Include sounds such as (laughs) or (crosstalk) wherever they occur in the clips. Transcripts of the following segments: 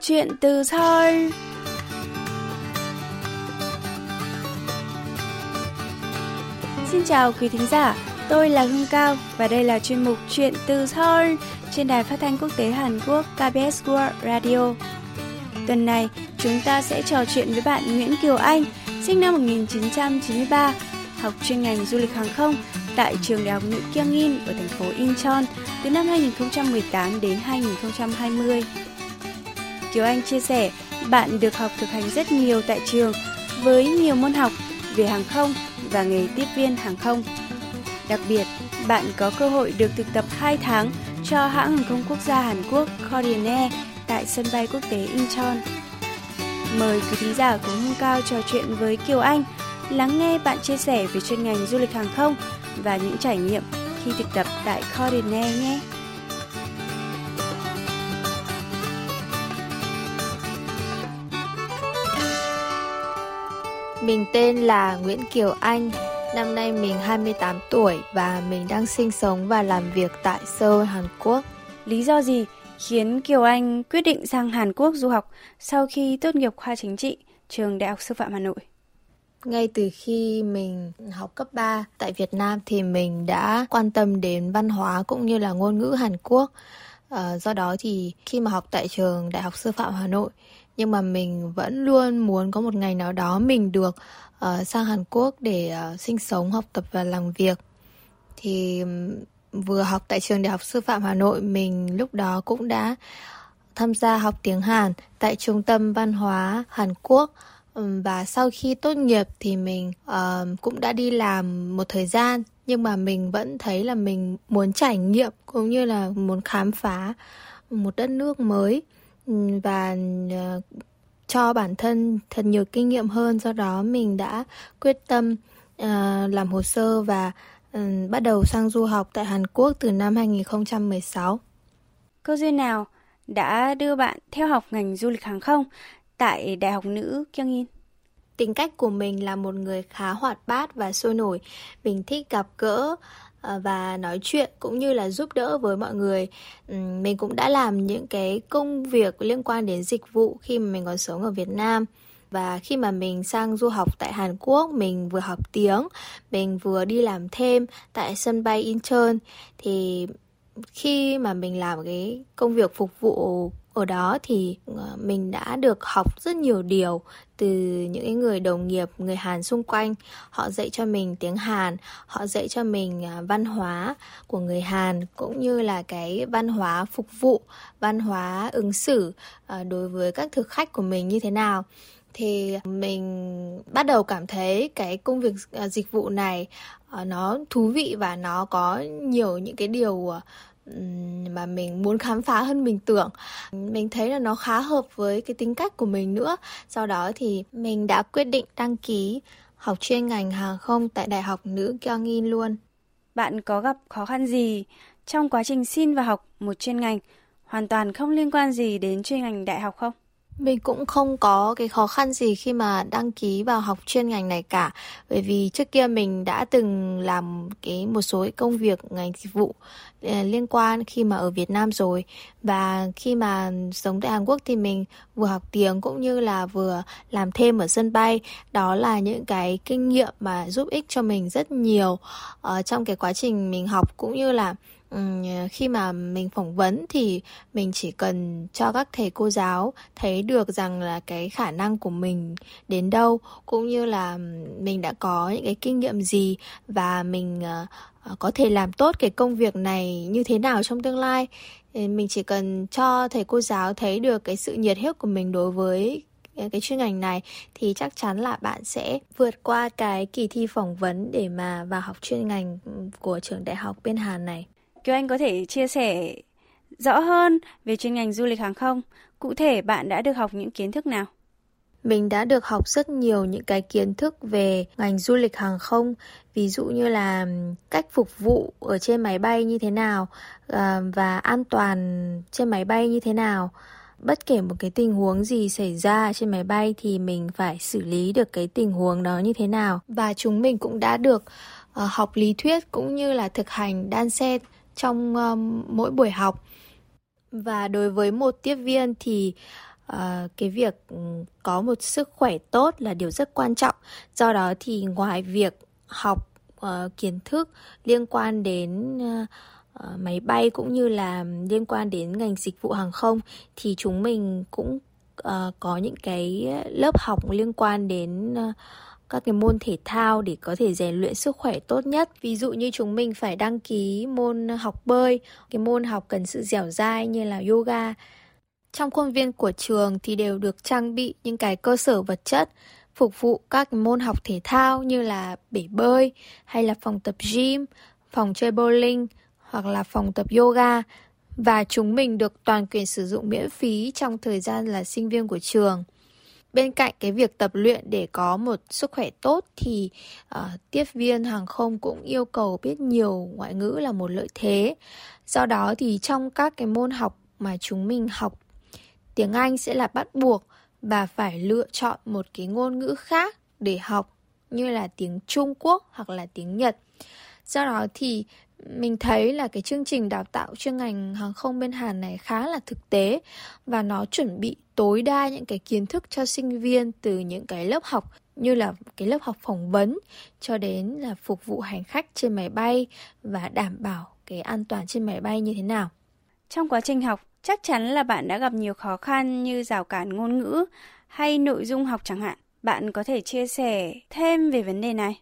chuyện từ Seoul. Xin chào quý thính giả, tôi là Hương Cao và đây là chuyên mục Chuyện từ Seoul trên đài phát thanh quốc tế Hàn Quốc KBS World Radio. Tuần này, chúng ta sẽ trò chuyện với bạn Nguyễn Kiều Anh, sinh năm 1993, học chuyên ngành du lịch hàng không tại trường Đại học Nữ In ở thành phố Incheon từ năm 2018 đến 2020. Kiều Anh chia sẻ, bạn được học thực hành rất nhiều tại trường với nhiều môn học về hàng không và nghề tiếp viên hàng không. Đặc biệt, bạn có cơ hội được thực tập 2 tháng cho hãng hàng không quốc gia Hàn Quốc Korean Air tại sân bay quốc tế Incheon. Mời quý thính giả cùng Hương Cao trò chuyện với Kiều Anh, lắng nghe bạn chia sẻ về chuyên ngành du lịch hàng không và những trải nghiệm khi thực tập tại Korean Air nhé. Mình tên là Nguyễn Kiều Anh, năm nay mình 28 tuổi và mình đang sinh sống và làm việc tại Seoul, Hàn Quốc. Lý do gì khiến Kiều Anh quyết định sang Hàn Quốc du học sau khi tốt nghiệp khoa chính trị trường Đại học Sư phạm Hà Nội? Ngay từ khi mình học cấp 3 tại Việt Nam thì mình đã quan tâm đến văn hóa cũng như là ngôn ngữ Hàn Quốc. À, do đó thì khi mà học tại trường Đại học Sư phạm Hà Nội nhưng mà mình vẫn luôn muốn có một ngày nào đó mình được uh, sang Hàn Quốc để uh, sinh sống, học tập và làm việc. Thì um, vừa học tại trường Đại học Sư phạm Hà Nội, mình lúc đó cũng đã tham gia học tiếng Hàn tại Trung tâm Văn hóa Hàn Quốc và sau khi tốt nghiệp thì mình uh, cũng đã đi làm một thời gian nhưng mà mình vẫn thấy là mình muốn trải nghiệm cũng như là muốn khám phá một đất nước mới và uh, cho bản thân thật nhiều kinh nghiệm hơn do đó mình đã quyết tâm uh, làm hồ sơ và uh, bắt đầu sang du học tại Hàn Quốc từ năm 2016. Cơ duyên nào đã đưa bạn theo học ngành du lịch hàng không tại Đại học Nữ Kyungin? Tính cách của mình là một người khá hoạt bát và sôi nổi. Mình thích gặp gỡ ờ, Ờ, và nói chuyện cũng như là giúp đỡ với mọi người. Mình cũng đã làm những cái công việc liên quan đến dịch vụ khi mà mình còn sống ở Việt Nam. Và khi mà mình sang du học tại Hàn Quốc, mình vừa học tiếng, mình vừa đi làm thêm tại sân bay Incheon thì khi mà mình làm cái công việc phục vụ ở đó thì ờ, mình đã được học rất nhiều điều từ những người đồng nghiệp, người Hàn xung quanh. Họ dạy cho mình tiếng Hàn, họ dạy cho mình ờ, văn hóa của người Hàn, cũng như là cái văn hóa phục vụ, văn hóa ứng xử ờ, đối với các thực khách của mình như thế nào. Thì mình bắt đầu cảm thấy cái công việc dịch vụ này nó thú vị và nó có nhiều những cái điều mà mình muốn khám phá hơn mình tưởng. Mình thấy là nó khá hợp với cái tính cách của mình nữa. Sau đó thì mình đã quyết định đăng ký học chuyên ngành hàng không tại đại học nữ Kyungin luôn. Bạn có gặp khó khăn gì trong quá trình xin vào học một chuyên ngành? Hoàn toàn không liên quan gì đến chuyên ngành đại học không? Mình cũng không có cái khó khăn gì khi mà đăng ký vào học chuyên ngành này cả. Bởi vì trước kia mình đã từng làm cái một số công việc ngành dịch vụ À, liên quan khi mà ở Việt Nam rồi. Và khi mà sống tại Hàn Quốc thì mình vừa học tiếng cũng như là vừa làm thêm ở sân bay. Đó là những cái kinh nghiệm mà giúp ích cho mình rất nhiều ở trong cái quá trình mình học cũng như là khi mà mình phỏng vấn thì mình chỉ cần cho các thầy cô giáo thấy được rằng là cái khả năng của mình đến đâu cũng như là mình đã có những cái kinh nghiệm gì và mình uh, Ờ, có thể làm tốt cái công việc này như thế nào trong tương lai ờ, mình chỉ cần cho thầy cô giáo thấy được cái sự nhiệt huyết của mình đối với ờ, cái chuyên ngành này thì chắc chắn là bạn sẽ vượt qua cái kỳ thi phỏng vấn để mà vào học chuyên ngành của trường đại học bên Hàn này. Kiều Anh có thể chia sẻ rõ hơn về chuyên ngành du lịch hàng không. Cụ thể bạn đã được học những kiến thức nào? Mình đã được học rất nhiều những cái kiến thức về ngành du lịch hàng không, ví dụ như là cách phục vụ ở trên máy bay như thế nào ờ, và an toàn trên máy bay như thế nào. Bất kể một cái tình huống gì xảy ra trên máy bay thì mình phải xử lý được cái tình huống đó như thế nào. Và chúng mình cũng đã được ờ, học lý thuyết cũng như là thực hành đan xen trong mỗi buổi học và đối với một tiếp viên thì Ờ, cái việc ừ, có một sức khỏe tốt là điều rất quan trọng do đó thì ngoài việc học uh, kiến thức liên quan đến uh, máy bay cũng như là liên quan đến ngành dịch vụ hàng không thì chúng mình cũng uh, có những cái lớp học liên quan đến uh, các cái môn thể thao để có thể rèn luyện sức khỏe tốt nhất. Ví dụ như chúng mình phải đăng ký môn học bơi, cái môn học cần sự dẻo dai như là yoga. Trong khuôn viên của trường thì đều được trang bị những cái cơ sở vật chất phục vụ các môn học thể thao như là bể bơi hay là phòng tập gym, phòng chơi bowling hoặc là phòng tập yoga. Và chúng mình được toàn quyền sử dụng miễn phí trong thời gian là sinh viên của trường. Bên cạnh cái việc tập luyện để có một sức khỏe tốt thì uh, tiếp viên hàng không cũng yêu cầu biết nhiều ngoại ngữ là một lợi thế. Do đó thì trong các cái môn học mà chúng mình học tiếng anh sẽ là bắt buộc và phải lựa chọn một cái ngôn ngữ khác để học như là tiếng trung quốc hoặc là tiếng nhật do đó thì mình thấy là cái chương trình đào tạo chuyên ngành hàng không bên Hàn này khá là thực tế và nó chuẩn bị tối đa những cái kiến thức cho sinh viên từ những cái lớp học như là cái lớp học phỏng vấn cho đến là phục vụ hành khách trên máy bay và đảm bảo cái an toàn trên máy bay như thế nào. Trong quá trình học, chắc chắn là bạn đã gặp nhiều khó khăn như rào cản ngôn ngữ hay nội dung học chẳng hạn. Bạn có thể chia sẻ thêm về vấn đề này.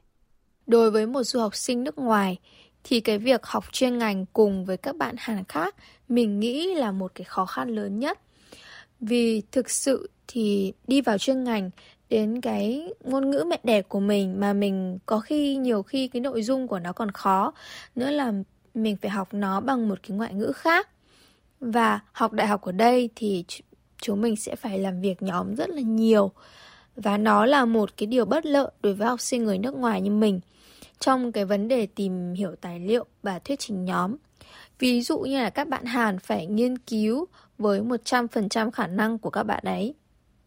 Đối với một du học sinh nước ngoài, thì cái việc học chuyên ngành cùng với các bạn Hàn khác, mình nghĩ là một cái khó khăn lớn nhất. Vì thực sự thì đi vào chuyên ngành, đến cái ngôn ngữ mẹ đẻ của mình mà mình có khi, nhiều khi cái nội dung của nó còn khó nữa là mình phải học nó bằng một cái ngoại ngữ khác. Và học đại học ở đây thì chúng mình sẽ phải làm việc nhóm rất là nhiều và nó là một cái điều bất lợi đối với học sinh người nước ngoài như mình trong cái vấn đề tìm hiểu tài liệu và thuyết trình nhóm. Ví dụ như là các bạn Hàn phải nghiên cứu với 100% khả năng của các bạn ấy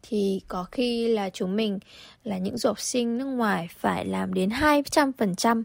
thì có khi là chúng mình là những du học sinh nước ngoài phải làm đến 200%.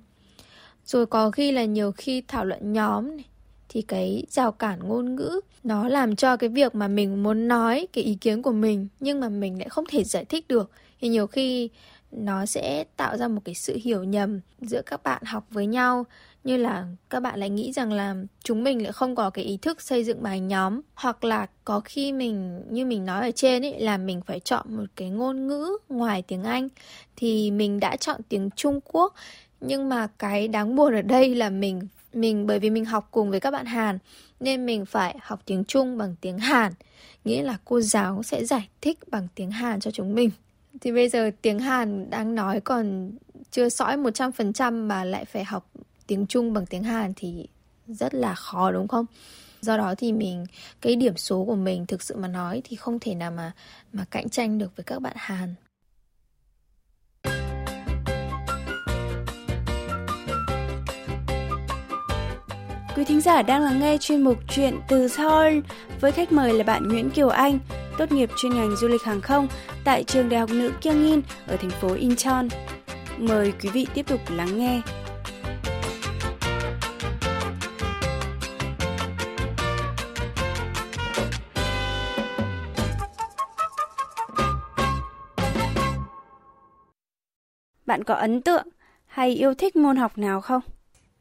Rồi có khi là nhiều khi thảo luận nhóm này, thì cái rào cản ngôn ngữ, nó làm cho cái việc mà mình muốn nói cái ý kiến của mình, nhưng mà mình lại không thể giải thích được. Thì nhiều khi nó sẽ tạo ra một cái sự hiểu nhầm giữa các bạn học với nhau, như là các bạn lại nghĩ rằng là chúng mình lại không có cái ý thức xây dựng bài nhóm, hoặc là có khi mình, như mình nói ở trên ấy, là mình phải chọn một cái ngôn ngữ ngoài tiếng Anh. Thì mình đã chọn tiếng Trung Quốc, nhưng mà cái đáng buồn ở đây là mình mình bởi vì mình học cùng với các bạn Hàn, nên mình phải học tiếng Trung bằng tiếng Hàn nghĩa là cô giáo sẽ giải thích bằng tiếng Hàn cho chúng mình thì bây giờ tiếng Hàn đang nói còn chưa sõi 100% mà lại phải học tiếng Trung bằng tiếng Hàn thì rất là khó, đúng không? Do đó thì mình, cái điểm số của mình thực sự mà nói thì không thể nào mà mà cạnh tranh được với các bạn Hàn. Quý thính giả đang lắng nghe chuyên mục Chuyện từ Seoul với khách mời là bạn Nguyễn Kiều Anh, tốt nghiệp chuyên ngành du lịch hàng không tại trường Đại học Nữ Kyungin ở thành phố Incheon. Mời quý vị tiếp tục lắng nghe. Bạn có ấn tượng hay yêu thích môn học nào không?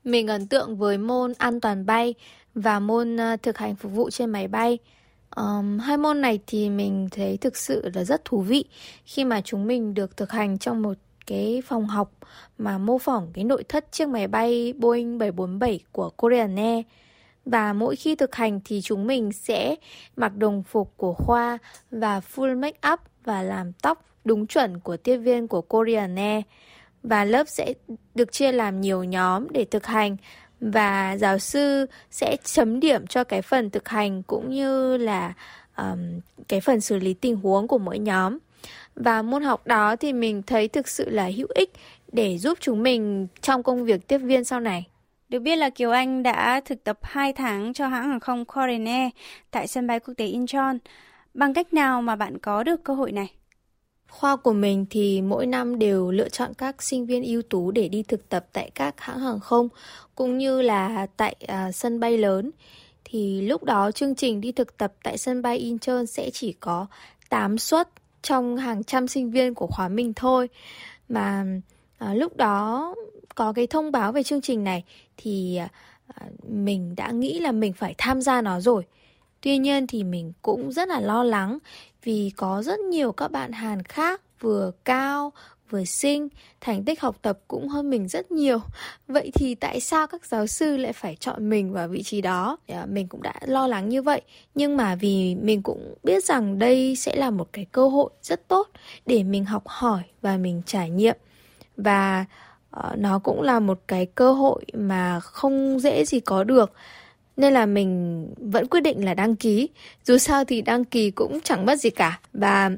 Mình ấn tượng với môn an toàn bay và môn ờ, thực hành phục vụ trên máy bay. Um, hai môn này thì mình thấy thực sự là rất thú vị khi mà chúng mình được thực hành trong một cái phòng học mà mô phỏng cái nội thất chiếc máy bay Boeing 747 của Korean Air. Và mỗi khi thực hành thì chúng mình sẽ mặc đồng phục của khoa và full make up và làm tóc đúng chuẩn của tiếp viên của Korean Air. Và lớp sẽ được chia làm nhiều nhóm để thực hành và giáo sư sẽ chấm điểm cho cái phần thực hành cũng như là um, cái phần xử lý tình huống của mỗi nhóm và môn học đó thì mình thấy thực sự là hữu ích để giúp chúng mình trong công việc tiếp viên sau này. Được biết là Kiều Anh đã thực tập 2 tháng cho hãng hàng không Korean Air tại sân bay quốc tế Incheon. Bằng cách nào mà bạn có được cơ hội này? Khoa của mình thì mỗi năm đều lựa chọn các sinh viên ưu tú để đi thực tập tại các hãng hàng không cũng như là tại uh, sân bay lớn. Thì lúc đó chương trình đi thực tập tại sân bay Incheon sẽ chỉ có 8 suất trong hàng trăm sinh viên của khóa mình thôi mà à, lúc đó có cái thông báo về chương trình này thì à, mình đã nghĩ là mình phải tham gia nó rồi tuy nhiên thì mình cũng rất là lo lắng vì có rất nhiều các bạn hàn khác vừa cao vừa xinh, thành tích học tập cũng hơn mình rất nhiều. Vậy thì tại sao các giáo sư lại phải chọn mình vào vị trí đó? Dạ, mình cũng đã lo lắng như vậy, nhưng mà vì mình cũng biết rằng đây sẽ là một cái cơ hội rất tốt để mình học hỏi và mình trải nghiệm. Và ờ, nó cũng là một cái cơ hội mà không dễ gì có được nên là mình vẫn quyết định là đăng ký. Dù sao thì đăng ký cũng chẳng mất gì cả. Và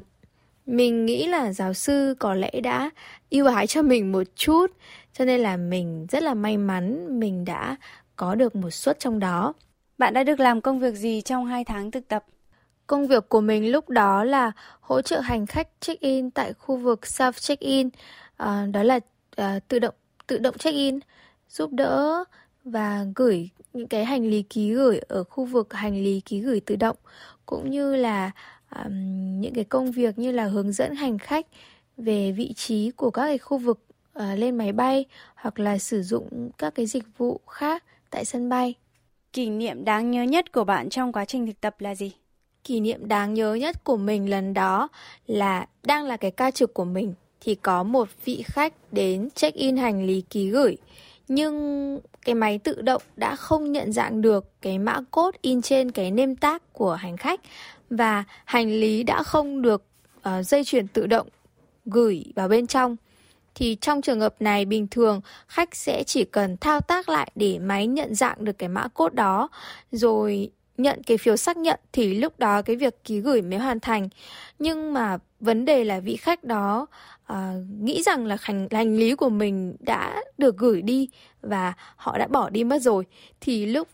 mình nghĩ là giáo sư có lẽ đã yêu ái cho mình một chút. Cho nên là mình rất là may mắn mình đã có được một suất trong đó. Bạn đã được làm công việc gì trong 2 tháng thực tập? Công việc của mình lúc đó là hỗ trợ hành khách check in tại khu vực self check in à, đó là à, tự động tự động check in giúp đỡ và gửi những cái hành lý ký gửi ở khu vực hành lý ký gửi tự động cũng như là um, những cái công việc như là hướng dẫn hành khách về vị trí của các cái khu vực uh, lên máy bay hoặc là sử dụng các cái dịch vụ khác tại sân bay. Kỷ niệm đáng nhớ nhất của bạn trong quá trình thực tập là gì? Kỷ niệm đáng nhớ nhất của mình lần đó là đang là cái ca trực của mình thì có một vị khách đến check-in hành lý ký gửi nhưng cái máy tự động đã không nhận dạng được cái mã cốt in trên cái nêm tác của hành khách và hành lý đã không được uh, dây chuyển tự động gửi vào bên trong. Thì trong trường hợp này bình thường khách sẽ chỉ cần thao tác lại để máy nhận dạng được cái mã cốt đó rồi nhận cái phiếu xác nhận thì lúc đó cái việc ký gửi mới hoàn thành. Nhưng mà vấn đề là vị khách đó uh, nghĩ rằng là hành hành lý của mình đã được gửi đi và họ đã bỏ đi mất rồi. Thì lúc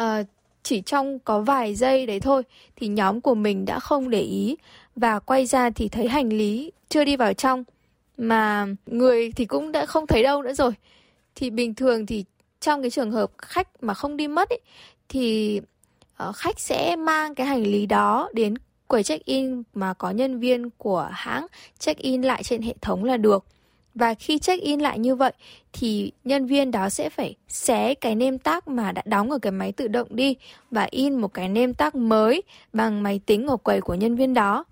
uh, chỉ trong có vài giây đấy thôi thì nhóm của mình đã không để ý và quay ra thì thấy hành lý chưa đi vào trong. Mà người thì cũng đã không thấy đâu nữa rồi. Thì bình thường thì trong cái trường hợp khách mà không đi mất ấy, thì uh, khách sẽ mang cái hành lý đó đến quầy check-in mà có nhân viên của hãng check-in lại trên hệ thống là được. Và khi check-in lại như vậy thì nhân viên đó sẽ phải xé cái name tag mà đã đóng ở cái máy tự động đi và in một cái name tag mới bằng máy tính ở quầy của nhân viên đó.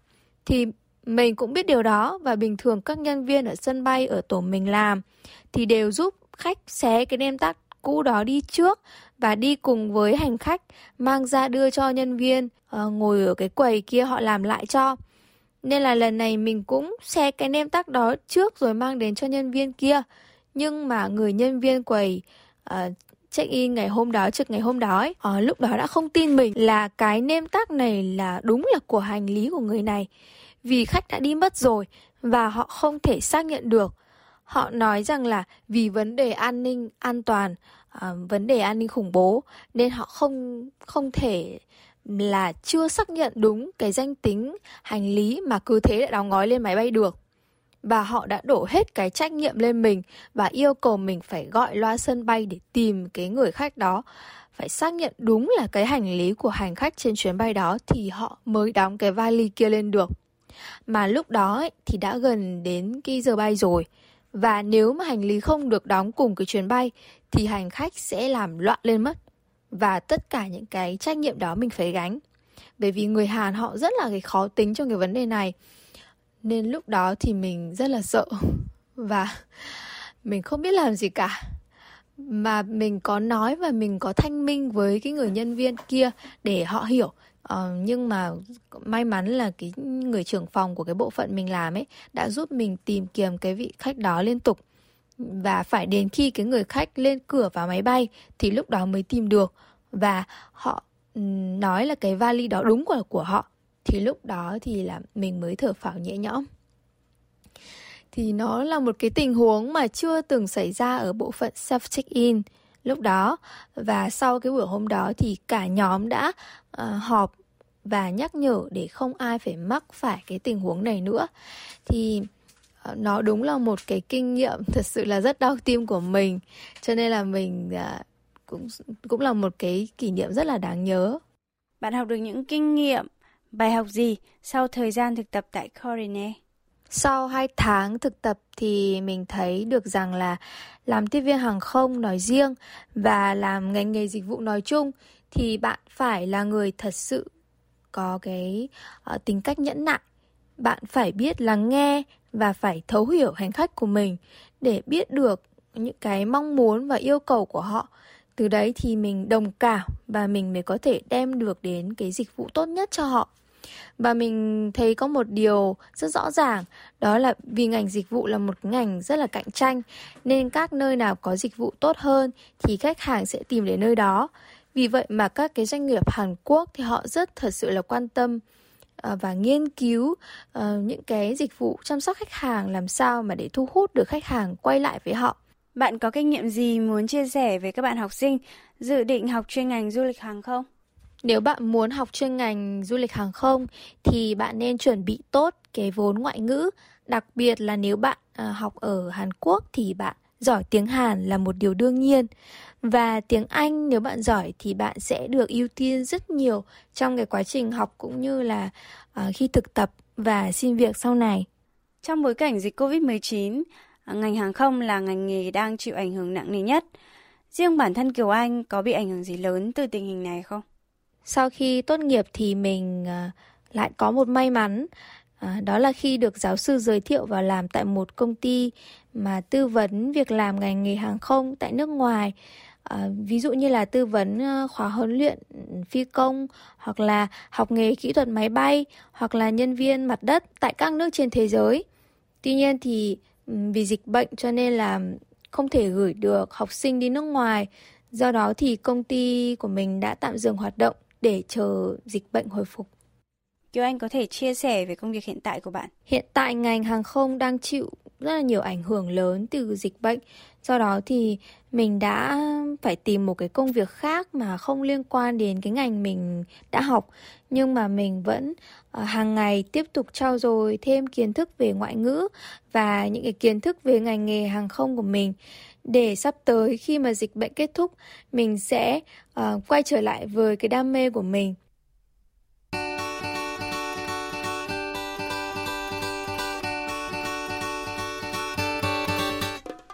Thì mình cũng biết điều đó và bình thường các nhân viên ở sân bay ở tổ mình làm thì đều giúp khách xé cái name tag cũ đó đi trước và đi cùng với hành khách mang ra đưa cho nhân viên uh, ngồi ở cái quầy kia họ làm lại cho. Nên là lần này mình cũng xe cái nem tắc đó trước rồi mang đến cho nhân viên kia. Nhưng mà người nhân viên quầy ờ, uh, check-in ngày hôm đó, trực ngày hôm đó ấy, uh, lúc đó đã không tin mình là cái nem tắc này là đúng là của hành lý của người này. Vì khách đã đi mất rồi và họ không thể xác nhận được. Họ nói rằng là vì vấn đề an ninh, an toàn, uh, vấn đề an ninh khủng bố nên họ không không thể là chưa xác nhận đúng cái danh tính hành lý mà cứ thế đã đóng gói lên máy bay được. Và họ đã đổ hết cái trách nhiệm lên mình và yêu cầu mình phải gọi loa sân bay để tìm cái người khách đó. Phải xác nhận đúng là cái hành lý của hành khách trên chuyến bay đó thì họ mới đóng cái vali kia lên được. Mà lúc đó ấy, thì đã gần đến cái giờ bay rồi. Và nếu mà hành lý không được đóng cùng cái chuyến bay, thì hành khách sẽ làm loạn lên mất. Và tất cả những cái trách nhiệm đó mình phải gánh. Bởi vì người Hàn họ rất là cái khó tính trong cái vấn đề này. Nên lúc đó thì mình rất là sợ. (laughs) Và mình không biết làm gì cả. Mà mình có nói và mình có thanh minh với cái người nhân viên kia để họ hiểu uh, nhưng mà may mắn là cái người trưởng phòng của cái bộ phận mình làm ấy đã giúp mình tìm kiếm cái vị khách đó liên tục. Và phải đến khi cái người khách lên cửa vào máy bay thì lúc đó mới tìm được. Và họ ừ, nói là cái vali đó đúng của của họ. Thì lúc đó thì là mình mới thở phào nhẹ nhõm. Thì nó là một cái tình huống mà chưa từng xảy ra ở bộ phận self check in lúc đó. Và sau cái buổi hôm đó thì cả nhóm đã uh, họp và nhắc nhở để không ai phải mắc phải cái tình huống này nữa. Thì Ờ, nó đúng là một cái kinh nghiệm thật sự là rất đau tim của mình. Cho nên là mình à, cũng cũng là một cái kỷ niệm rất là đáng nhớ. Bạn học được những kinh nghiệm Bài học gì sau thời gian thực tập tại Corine? Sau 2 tháng thực tập thì mình thấy được rằng là làm tiếp viên hàng không nói riêng và làm ngành nghề dịch vụ nói chung thì bạn phải là người thật sự có cái uh, tính cách nhẫn nại. Bạn phải biết lắng nghe và phải thấu hiểu hành khách của mình để biết được những cái mong muốn và yêu cầu của họ. Từ đấy thì mình đồng cảm và mình mới có thể đem được đến cái dịch vụ tốt nhất cho họ. Và mình thấy có một điều rất rõ ràng Đó là vì ngành dịch vụ là một ngành rất là cạnh tranh Nên các nơi nào có dịch vụ tốt hơn Thì khách hàng sẽ tìm đến nơi đó vì vậy mà các cái doanh nghiệp Hàn Quốc Thì họ rất thật sự là quan tâm ờ, và nghiên cứu uh, những cái dịch vụ chăm sóc khách hàng làm sao mà để thu hút được khách hàng quay lại với họ. Bạn có kinh nghiệm gì muốn chia sẻ với các bạn học sinh dự định học chuyên ngành du lịch hàng không? Nếu bạn muốn học chuyên ngành du lịch hàng không thì bạn nên chuẩn bị tốt cái vốn ngoại ngữ, đặc biệt là nếu bạn à, học ở Hàn Quốc thì bạn giỏi tiếng Hàn là một điều đương nhiên. Và tiếng Anh nếu bạn giỏi thì bạn sẽ được ưu tiên rất nhiều trong cái quá trình học cũng như là uh, khi thực tập và xin việc sau này. Trong bối cảnh dịch Covid-19, à, ngành hàng không là ngành nghề đang chịu ảnh hưởng nặng nề nhất. Riêng bản thân Kiều Anh có bị ảnh hưởng gì lớn từ tình hình này không? Sau khi tốt nghiệp thì mình à, lại có một may mắn à, đó là khi được giáo sư giới thiệu vào làm tại một công ty mà tư vấn việc làm ngành nghề hàng không tại nước ngoài à, ví dụ như là tư vấn à, khóa huấn luyện phi công hoặc là học nghề kỹ thuật máy bay hoặc là nhân viên mặt đất tại các nước trên thế giới tuy nhiên thì vì dịch bệnh cho nên là không thể gửi được học sinh đi nước ngoài do đó thì công ty của mình đã tạm dừng hoạt động để chờ dịch bệnh hồi phục. Kiều Anh có thể chia sẻ về công việc hiện tại của bạn. Hiện tại ngành hàng không đang chịu rất là nhiều ảnh hưởng lớn từ dịch bệnh. Do đó thì mình đã phải tìm một cái công việc khác mà không liên quan đến cái ngành mình đã học. Nhưng mà mình vẫn ờ, hàng ngày tiếp tục trau dồi thêm kiến thức về ngoại ngữ và những cái kiến thức về ngành nghề hàng không của mình để sắp tới khi mà dịch bệnh kết thúc mình sẽ uh, quay trở lại với cái đam mê của mình